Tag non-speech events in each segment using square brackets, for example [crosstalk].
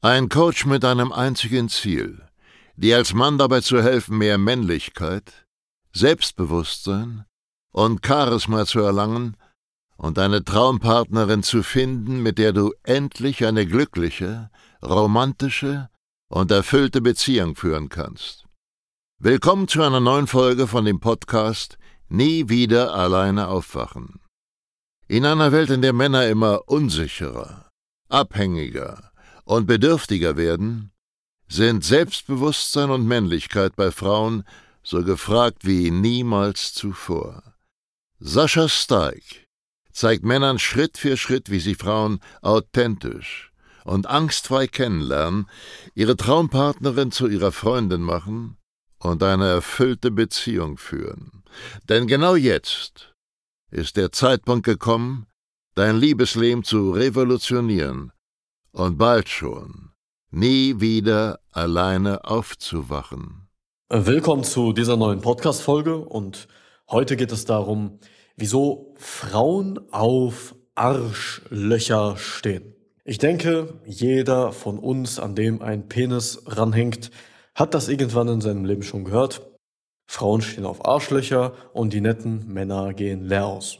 Ein Coach mit einem einzigen Ziel, dir als Mann dabei zu helfen, mehr Männlichkeit, Selbstbewusstsein und Charisma zu erlangen und eine Traumpartnerin zu finden, mit der du endlich eine glückliche, romantische und erfüllte Beziehung führen kannst. Willkommen zu einer neuen Folge von dem Podcast Nie wieder alleine aufwachen. In einer Welt, in der Männer immer unsicherer, abhängiger und bedürftiger werden, sind Selbstbewusstsein und Männlichkeit bei Frauen so gefragt wie niemals zuvor. Sascha Steig zeigt Männern Schritt für Schritt, wie sie Frauen authentisch und angstfrei kennenlernen, ihre Traumpartnerin zu ihrer Freundin machen und eine erfüllte Beziehung führen. Denn genau jetzt ist der Zeitpunkt gekommen, dein Liebesleben zu revolutionieren und bald schon nie wieder alleine aufzuwachen. Willkommen zu dieser neuen Podcast-Folge und heute geht es darum, wieso Frauen auf Arschlöcher stehen. Ich denke, jeder von uns, an dem ein Penis ranhängt, hat das irgendwann in seinem Leben schon gehört. Frauen stehen auf Arschlöcher und die netten Männer gehen leer aus.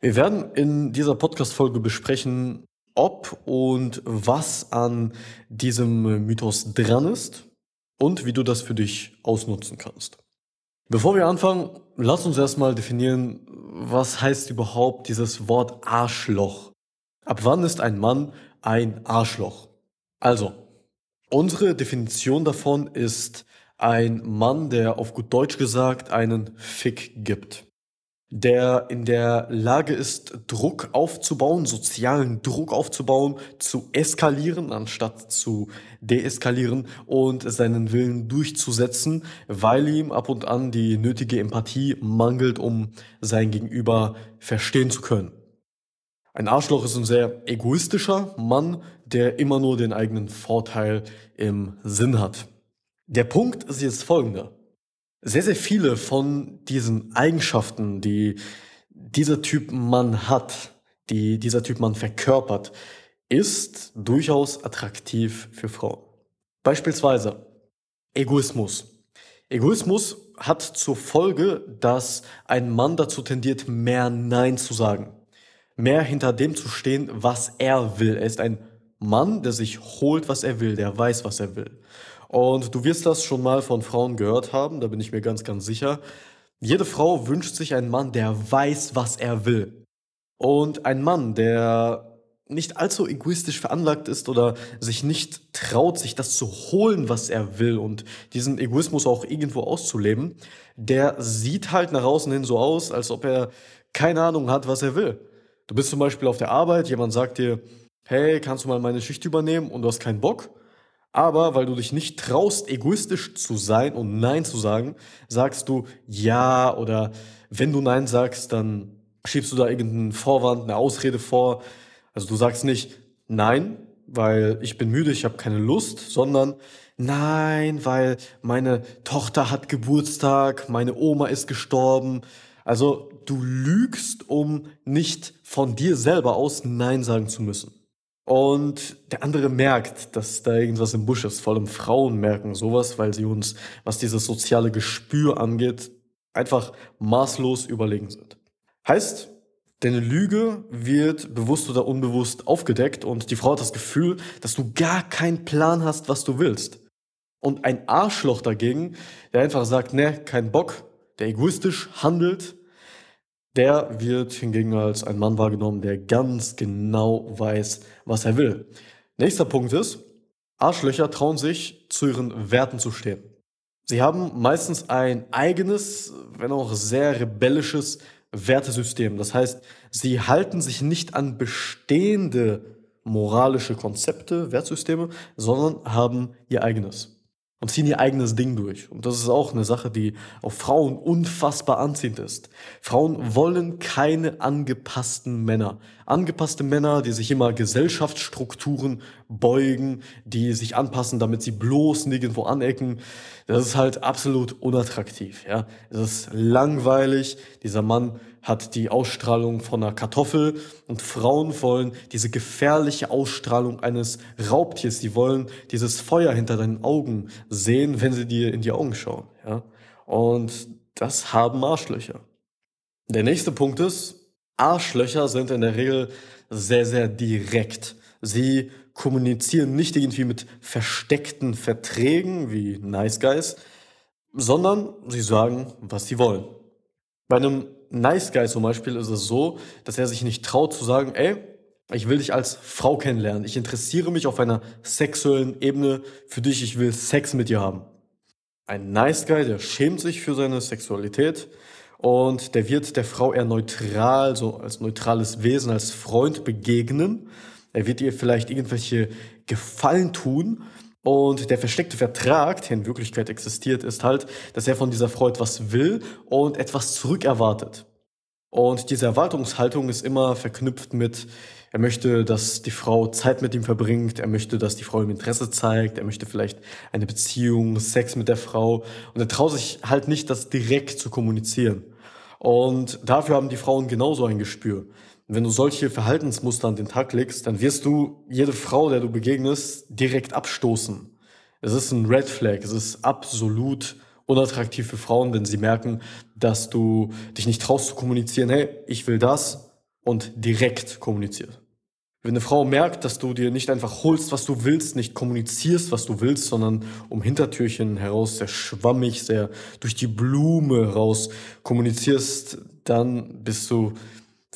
Wir werden in dieser Podcast-Folge besprechen, ob und was an diesem Mythos dran ist und wie du das für dich ausnutzen kannst. Bevor wir anfangen, lass uns erstmal definieren, was heißt überhaupt dieses Wort Arschloch? Ab wann ist ein Mann ein Arschloch? Also, Unsere Definition davon ist ein Mann, der auf gut Deutsch gesagt einen Fick gibt. Der in der Lage ist, Druck aufzubauen, sozialen Druck aufzubauen, zu eskalieren, anstatt zu deeskalieren und seinen Willen durchzusetzen, weil ihm ab und an die nötige Empathie mangelt, um sein Gegenüber verstehen zu können. Ein Arschloch ist ein sehr egoistischer Mann, der immer nur den eigenen Vorteil im Sinn hat. Der Punkt ist jetzt folgender. Sehr, sehr viele von diesen Eigenschaften, die dieser Typ Mann hat, die dieser Typ Mann verkörpert, ist durchaus attraktiv für Frauen. Beispielsweise Egoismus. Egoismus hat zur Folge, dass ein Mann dazu tendiert, mehr Nein zu sagen mehr hinter dem zu stehen, was er will. Er ist ein Mann, der sich holt, was er will, der weiß, was er will. Und du wirst das schon mal von Frauen gehört haben, da bin ich mir ganz, ganz sicher. Jede Frau wünscht sich einen Mann, der weiß, was er will. Und ein Mann, der nicht allzu egoistisch veranlagt ist oder sich nicht traut, sich das zu holen, was er will und diesen Egoismus auch irgendwo auszuleben, der sieht halt nach außen hin so aus, als ob er keine Ahnung hat, was er will. Du bist zum Beispiel auf der Arbeit, jemand sagt dir, hey, kannst du mal meine Schicht übernehmen und du hast keinen Bock. Aber weil du dich nicht traust, egoistisch zu sein und Nein zu sagen, sagst du Ja oder wenn du Nein sagst, dann schiebst du da irgendeinen Vorwand, eine Ausrede vor. Also du sagst nicht Nein, weil ich bin müde, ich habe keine Lust, sondern Nein, weil meine Tochter hat Geburtstag, meine Oma ist gestorben, also du lügst, um nicht von dir selber aus Nein sagen zu müssen. Und der andere merkt, dass da irgendwas im Busch ist. Vor allem Frauen merken sowas, weil sie uns, was dieses soziale Gespür angeht, einfach maßlos überlegen sind. Heißt, deine Lüge wird bewusst oder unbewusst aufgedeckt und die Frau hat das Gefühl, dass du gar keinen Plan hast, was du willst. Und ein Arschloch dagegen, der einfach sagt, ne, kein Bock, der egoistisch handelt, der wird hingegen als ein Mann wahrgenommen, der ganz genau weiß, was er will. Nächster Punkt ist, Arschlöcher trauen sich, zu ihren Werten zu stehen. Sie haben meistens ein eigenes, wenn auch sehr rebellisches Wertesystem. Das heißt, sie halten sich nicht an bestehende moralische Konzepte, Wertsysteme, sondern haben ihr eigenes und ziehen ihr eigenes Ding durch. Und das ist auch eine Sache, die auf Frauen unfassbar anziehend ist. Frauen wollen keine angepassten Männer. Angepasste Männer, die sich immer Gesellschaftsstrukturen beugen, die sich anpassen, damit sie bloß nirgendwo anecken. Das ist halt absolut unattraktiv, ja. Es ist langweilig. Dieser Mann hat die Ausstrahlung von einer Kartoffel und Frauen wollen diese gefährliche Ausstrahlung eines Raubtiers. Sie wollen dieses Feuer hinter deinen Augen sehen, wenn sie dir in die Augen schauen, ja. Und das haben Arschlöcher. Der nächste Punkt ist, Arschlöcher sind in der Regel sehr, sehr direkt. Sie kommunizieren nicht irgendwie mit versteckten Verträgen wie Nice Guys, sondern sie sagen, was sie wollen. Bei einem Nice Guy zum Beispiel ist es so, dass er sich nicht traut zu sagen, ey, ich will dich als Frau kennenlernen. Ich interessiere mich auf einer sexuellen Ebene für dich. Ich will Sex mit dir haben. Ein Nice Guy, der schämt sich für seine Sexualität und der wird der Frau eher neutral, so als neutrales Wesen, als Freund begegnen. Er wird ihr vielleicht irgendwelche Gefallen tun. Und der versteckte Vertrag, der in Wirklichkeit existiert, ist halt, dass er von dieser Frau etwas will und etwas zurückerwartet. Und diese Erwartungshaltung ist immer verknüpft mit, er möchte, dass die Frau Zeit mit ihm verbringt, er möchte, dass die Frau ihm Interesse zeigt, er möchte vielleicht eine Beziehung, Sex mit der Frau und er traut sich halt nicht, das direkt zu kommunizieren. Und dafür haben die Frauen genauso ein Gespür. Wenn du solche Verhaltensmuster an den Tag legst, dann wirst du jede Frau, der du begegnest, direkt abstoßen. Es ist ein Red Flag, es ist absolut unattraktiv für Frauen, wenn sie merken, dass du dich nicht traust zu kommunizieren, hey, ich will das und direkt kommuniziert. Wenn eine Frau merkt, dass du dir nicht einfach holst, was du willst, nicht kommunizierst, was du willst, sondern um Hintertürchen heraus sehr schwammig, sehr durch die Blume raus kommunizierst, dann bist du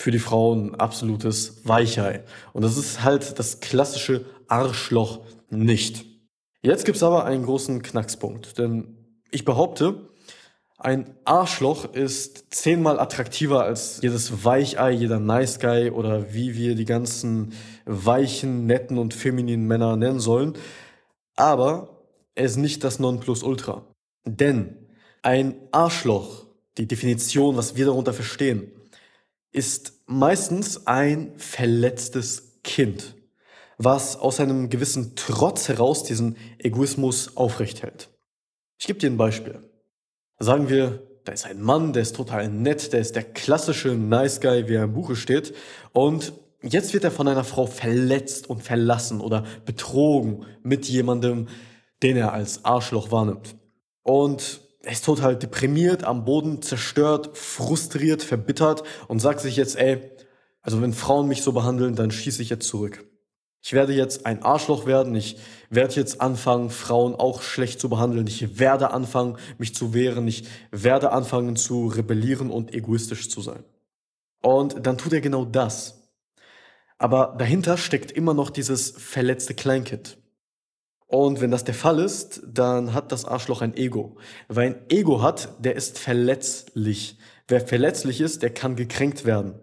für die Frau ein absolutes Weichei. Und das ist halt das klassische Arschloch nicht. Jetzt gibt's aber einen großen Knackspunkt, denn ich behaupte, ein Arschloch ist zehnmal attraktiver als jedes Weichei, jeder Nice Guy oder wie wir die ganzen weichen, netten und femininen Männer nennen sollen. Aber er ist nicht das Nonplusultra. Denn ein Arschloch, die Definition, was wir darunter verstehen, ist meistens ein verletztes Kind, was aus einem gewissen Trotz heraus diesen Egoismus aufrecht Ich gebe dir ein Beispiel. Sagen wir, da ist ein Mann, der ist total nett, der ist der klassische Nice Guy, wie er im Buche steht. Und jetzt wird er von einer Frau verletzt und verlassen oder betrogen mit jemandem, den er als Arschloch wahrnimmt. Und er ist total deprimiert, am Boden zerstört, frustriert, verbittert und sagt sich jetzt, ey, also wenn Frauen mich so behandeln, dann schieße ich jetzt zurück. Ich werde jetzt ein Arschloch werden. Ich werde jetzt anfangen, Frauen auch schlecht zu behandeln. Ich werde anfangen, mich zu wehren. Ich werde anfangen zu rebellieren und egoistisch zu sein. Und dann tut er genau das. Aber dahinter steckt immer noch dieses verletzte Kleinkind. Und wenn das der Fall ist, dann hat das Arschloch ein Ego. Wer ein Ego hat, der ist verletzlich. Wer verletzlich ist, der kann gekränkt werden.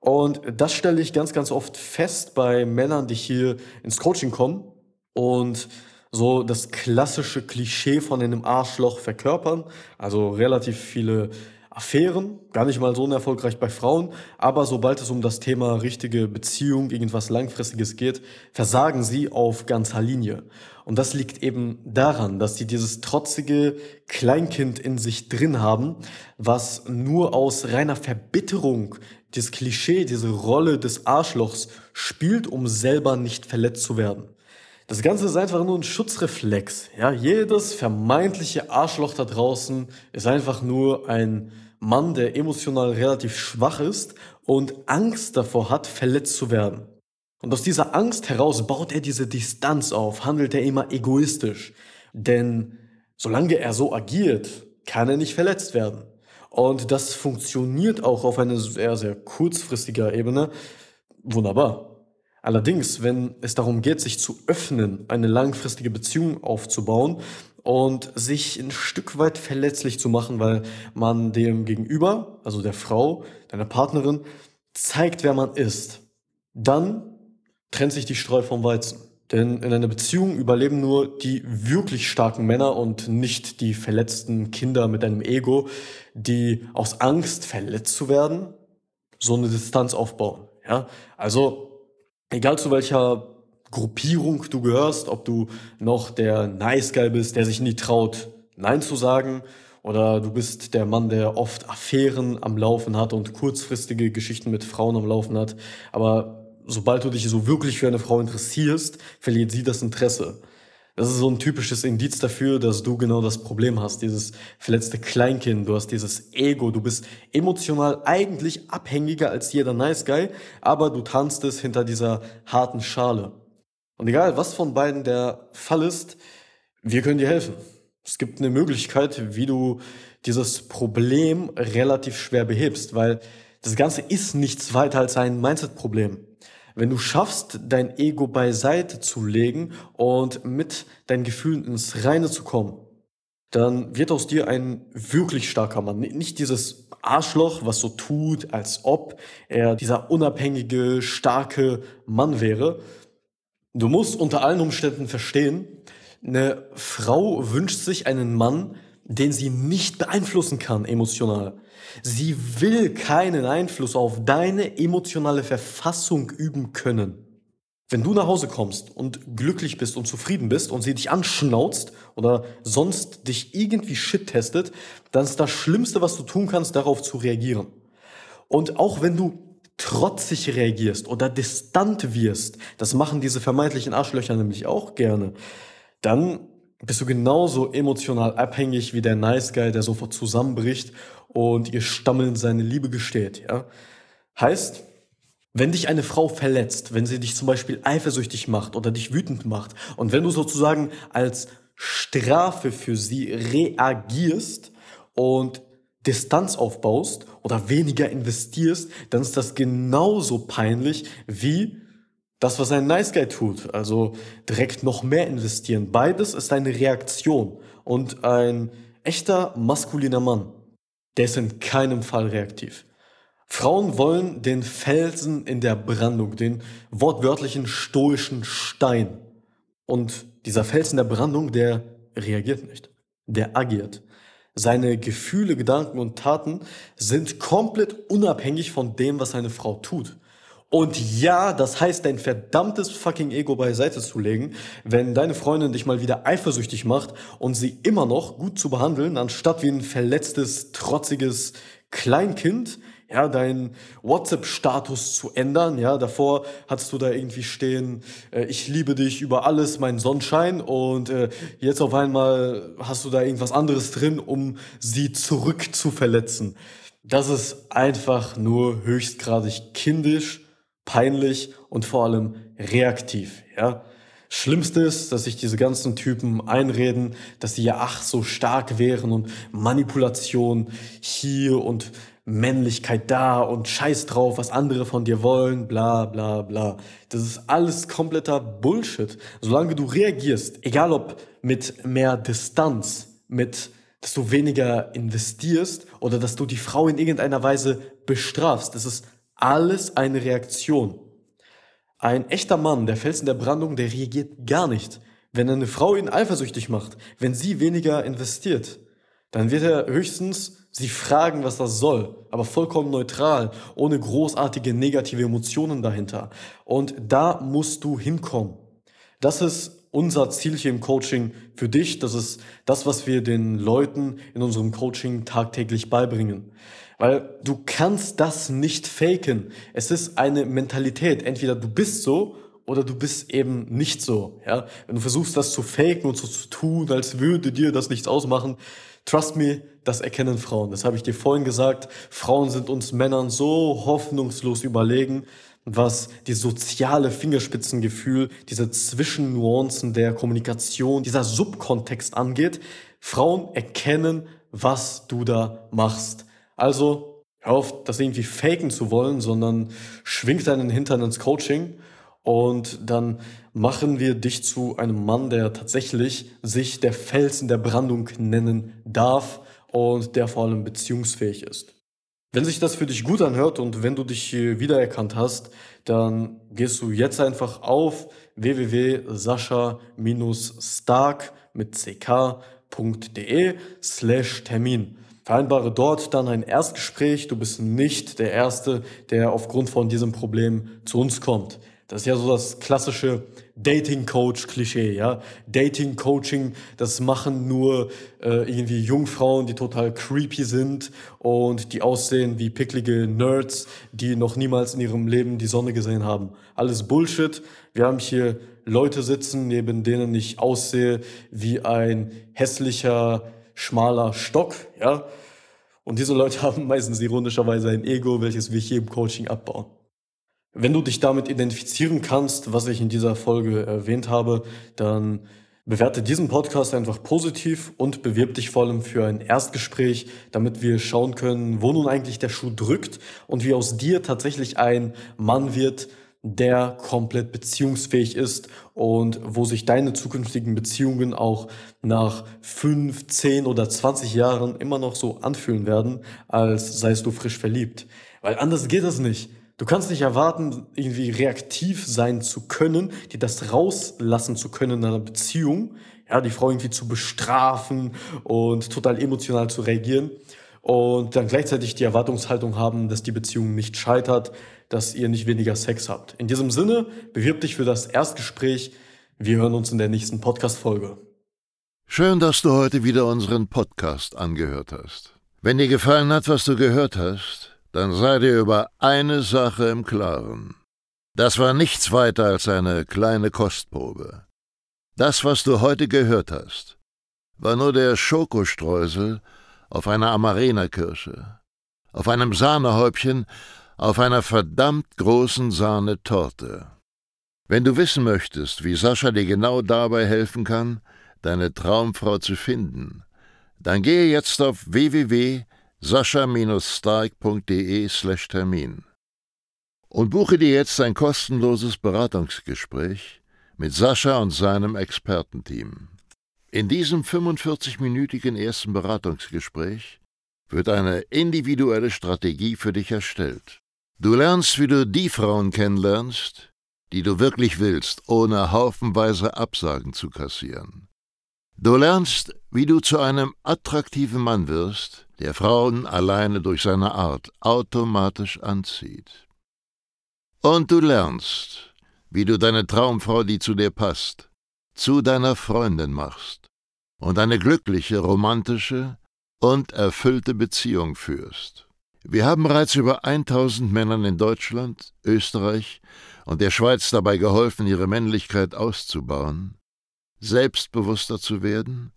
Und das stelle ich ganz, ganz oft fest bei Männern, die hier ins Coaching kommen und so das klassische Klischee von einem Arschloch verkörpern. Also relativ viele Affären, gar nicht mal so unerfolgreich bei Frauen, aber sobald es um das Thema richtige Beziehung, irgendwas Langfristiges geht, versagen sie auf ganzer Linie. Und das liegt eben daran, dass sie dieses trotzige Kleinkind in sich drin haben, was nur aus reiner Verbitterung das Klischee, diese Rolle des Arschlochs spielt, um selber nicht verletzt zu werden. Das Ganze ist einfach nur ein Schutzreflex. Ja, jedes vermeintliche Arschloch da draußen ist einfach nur ein Mann, der emotional relativ schwach ist und Angst davor hat, verletzt zu werden. Und aus dieser Angst heraus baut er diese Distanz auf, handelt er immer egoistisch. Denn solange er so agiert, kann er nicht verletzt werden. Und das funktioniert auch auf einer sehr, sehr kurzfristiger Ebene. Wunderbar. Allerdings, wenn es darum geht, sich zu öffnen, eine langfristige Beziehung aufzubauen und sich ein Stück weit verletzlich zu machen, weil man dem Gegenüber, also der Frau, deiner Partnerin, zeigt, wer man ist, dann trennt sich die Streu vom Weizen. Denn in einer Beziehung überleben nur die wirklich starken Männer und nicht die verletzten Kinder mit einem Ego, die aus Angst verletzt zu werden, so eine Distanz aufbauen. Ja, also egal zu welcher Gruppierung du gehörst, ob du noch der Nice Guy bist, der sich nie traut, Nein zu sagen, oder du bist der Mann, der oft Affären am Laufen hat und kurzfristige Geschichten mit Frauen am Laufen hat, aber sobald du dich so wirklich für eine Frau interessierst, verliert sie das Interesse. Das ist so ein typisches Indiz dafür, dass du genau das Problem hast, dieses verletzte Kleinkind, du hast dieses Ego, du bist emotional eigentlich abhängiger als jeder Nice Guy, aber du tanzt es hinter dieser harten Schale. Und egal, was von beiden der Fall ist, wir können dir helfen. Es gibt eine Möglichkeit, wie du dieses Problem relativ schwer behebst, weil das Ganze ist nichts weiter als ein Mindset-Problem. Wenn du schaffst, dein Ego beiseite zu legen und mit deinen Gefühlen ins Reine zu kommen, dann wird aus dir ein wirklich starker Mann. Nicht dieses Arschloch, was so tut, als ob er dieser unabhängige, starke Mann wäre. Du musst unter allen Umständen verstehen, eine Frau wünscht sich einen Mann, den sie nicht beeinflussen kann emotional. Sie will keinen Einfluss auf deine emotionale Verfassung üben können. Wenn du nach Hause kommst und glücklich bist und zufrieden bist und sie dich anschnauzt oder sonst dich irgendwie shit testet, dann ist das Schlimmste, was du tun kannst, darauf zu reagieren. Und auch wenn du trotzig reagierst oder distant wirst, das machen diese vermeintlichen Arschlöcher nämlich auch gerne, dann bist du genauso emotional abhängig wie der Nice Guy, der sofort zusammenbricht und ihr Stammeln seine Liebe gesteht, ja. Heißt, wenn dich eine Frau verletzt, wenn sie dich zum Beispiel eifersüchtig macht oder dich wütend macht und wenn du sozusagen als Strafe für sie reagierst und Distanz aufbaust oder weniger investierst, dann ist das genauso peinlich wie das, was ein Nice Guy tut, also direkt noch mehr investieren. Beides ist eine Reaktion und ein echter maskuliner Mann, der ist in keinem Fall reaktiv. Frauen wollen den Felsen in der Brandung, den wortwörtlichen stoischen Stein. Und dieser Felsen der Brandung, der reagiert nicht, der agiert. Seine Gefühle, Gedanken und Taten sind komplett unabhängig von dem, was eine Frau tut. Und ja, das heißt, dein verdammtes fucking Ego beiseite zu legen, wenn deine Freundin dich mal wieder eifersüchtig macht und sie immer noch gut zu behandeln, anstatt wie ein verletztes, trotziges Kleinkind, ja, deinen WhatsApp-Status zu ändern. Ja, davor hattest du da irgendwie stehen, äh, ich liebe dich über alles, mein Sonnenschein. Und äh, jetzt auf einmal hast du da irgendwas anderes drin, um sie zurück zu verletzen. Das ist einfach nur höchstgradig kindisch peinlich und vor allem reaktiv. Ja? Schlimmste ist, dass sich diese ganzen Typen einreden, dass sie ja ach so stark wären und Manipulation hier und Männlichkeit da und Scheiß drauf, was andere von dir wollen, bla bla bla. Das ist alles kompletter Bullshit. Solange du reagierst, egal ob mit mehr Distanz, mit dass du weniger investierst oder dass du die Frau in irgendeiner Weise bestrafst, das ist alles eine Reaktion. Ein echter Mann, der Felsen der Brandung, der reagiert gar nicht. Wenn eine Frau ihn eifersüchtig macht, wenn sie weniger investiert, dann wird er höchstens sie fragen, was das soll, aber vollkommen neutral, ohne großartige negative Emotionen dahinter. Und da musst du hinkommen. Das ist unser Ziel hier im Coaching für dich. Das ist das, was wir den Leuten in unserem Coaching tagtäglich beibringen. Weil du kannst das nicht faken. Es ist eine Mentalität. Entweder du bist so oder du bist eben nicht so. Ja? Wenn du versuchst, das zu faken und so zu tun, als würde dir das nichts ausmachen, trust me, das erkennen Frauen. Das habe ich dir vorhin gesagt. Frauen sind uns Männern so hoffnungslos überlegen, was die soziale Fingerspitzengefühl, diese Zwischennuancen der Kommunikation, dieser Subkontext angeht. Frauen erkennen, was du da machst. Also hör auf, das irgendwie faken zu wollen, sondern schwing deinen Hintern ins Coaching und dann machen wir dich zu einem Mann, der tatsächlich sich der Felsen der Brandung nennen darf und der vor allem beziehungsfähig ist. Wenn sich das für dich gut anhört und wenn du dich wiedererkannt hast, dann gehst du jetzt einfach auf www.sascha-stark mit ck.de slash Termin. Vereinbare dort dann ein Erstgespräch. Du bist nicht der Erste, der aufgrund von diesem Problem zu uns kommt. Das ist ja so das klassische Dating-Coach-Klischee, ja. Dating-Coaching, das machen nur äh, irgendwie Jungfrauen, die total creepy sind und die aussehen wie picklige Nerds, die noch niemals in ihrem Leben die Sonne gesehen haben. Alles Bullshit. Wir haben hier Leute sitzen, neben denen ich aussehe wie ein hässlicher, schmaler Stock, ja. Und diese Leute [laughs] haben meistens ironischerweise ein Ego, welches wir hier im Coaching abbauen. Wenn du dich damit identifizieren kannst, was ich in dieser Folge erwähnt habe, dann bewerte diesen Podcast einfach positiv und bewirb dich vor allem für ein Erstgespräch, damit wir schauen können, wo nun eigentlich der Schuh drückt und wie aus dir tatsächlich ein Mann wird, der komplett beziehungsfähig ist und wo sich deine zukünftigen Beziehungen auch nach fünf, zehn oder zwanzig Jahren immer noch so anfühlen werden, als seist du frisch verliebt. Weil anders geht es nicht. Du kannst nicht erwarten, irgendwie reaktiv sein zu können, dir das rauslassen zu können in einer Beziehung, ja, die Frau irgendwie zu bestrafen und total emotional zu reagieren und dann gleichzeitig die Erwartungshaltung haben, dass die Beziehung nicht scheitert, dass ihr nicht weniger Sex habt. In diesem Sinne, bewirb dich für das Erstgespräch. Wir hören uns in der nächsten Podcast-Folge. Schön, dass du heute wieder unseren Podcast angehört hast. Wenn dir gefallen hat, was du gehört hast, dann sei dir über eine Sache im Klaren. Das war nichts weiter als eine kleine Kostprobe. Das, was du heute gehört hast, war nur der Schokostreusel auf einer Amarena-Kirsche, auf einem Sahnehäubchen, auf einer verdammt großen Sahnetorte. Wenn du wissen möchtest, wie Sascha dir genau dabei helfen kann, deine Traumfrau zu finden, dann gehe jetzt auf www sascha-stark.de Termin und buche dir jetzt ein kostenloses Beratungsgespräch mit Sascha und seinem Expertenteam. In diesem 45-minütigen ersten Beratungsgespräch wird eine individuelle Strategie für dich erstellt. Du lernst, wie du die Frauen kennenlernst, die du wirklich willst, ohne haufenweise Absagen zu kassieren. Du lernst, wie du zu einem attraktiven Mann wirst, der Frauen alleine durch seine Art automatisch anzieht. Und du lernst, wie du deine Traumfrau, die zu dir passt, zu deiner Freundin machst und eine glückliche, romantische und erfüllte Beziehung führst. Wir haben bereits über 1000 Männern in Deutschland, Österreich und der Schweiz dabei geholfen, ihre Männlichkeit auszubauen, selbstbewusster zu werden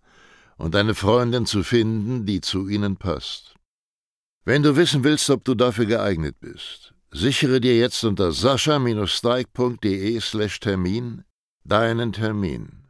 und eine Freundin zu finden, die zu ihnen passt. Wenn du wissen willst, ob du dafür geeignet bist, sichere dir jetzt unter sascha-steig.de slash Termin deinen Termin.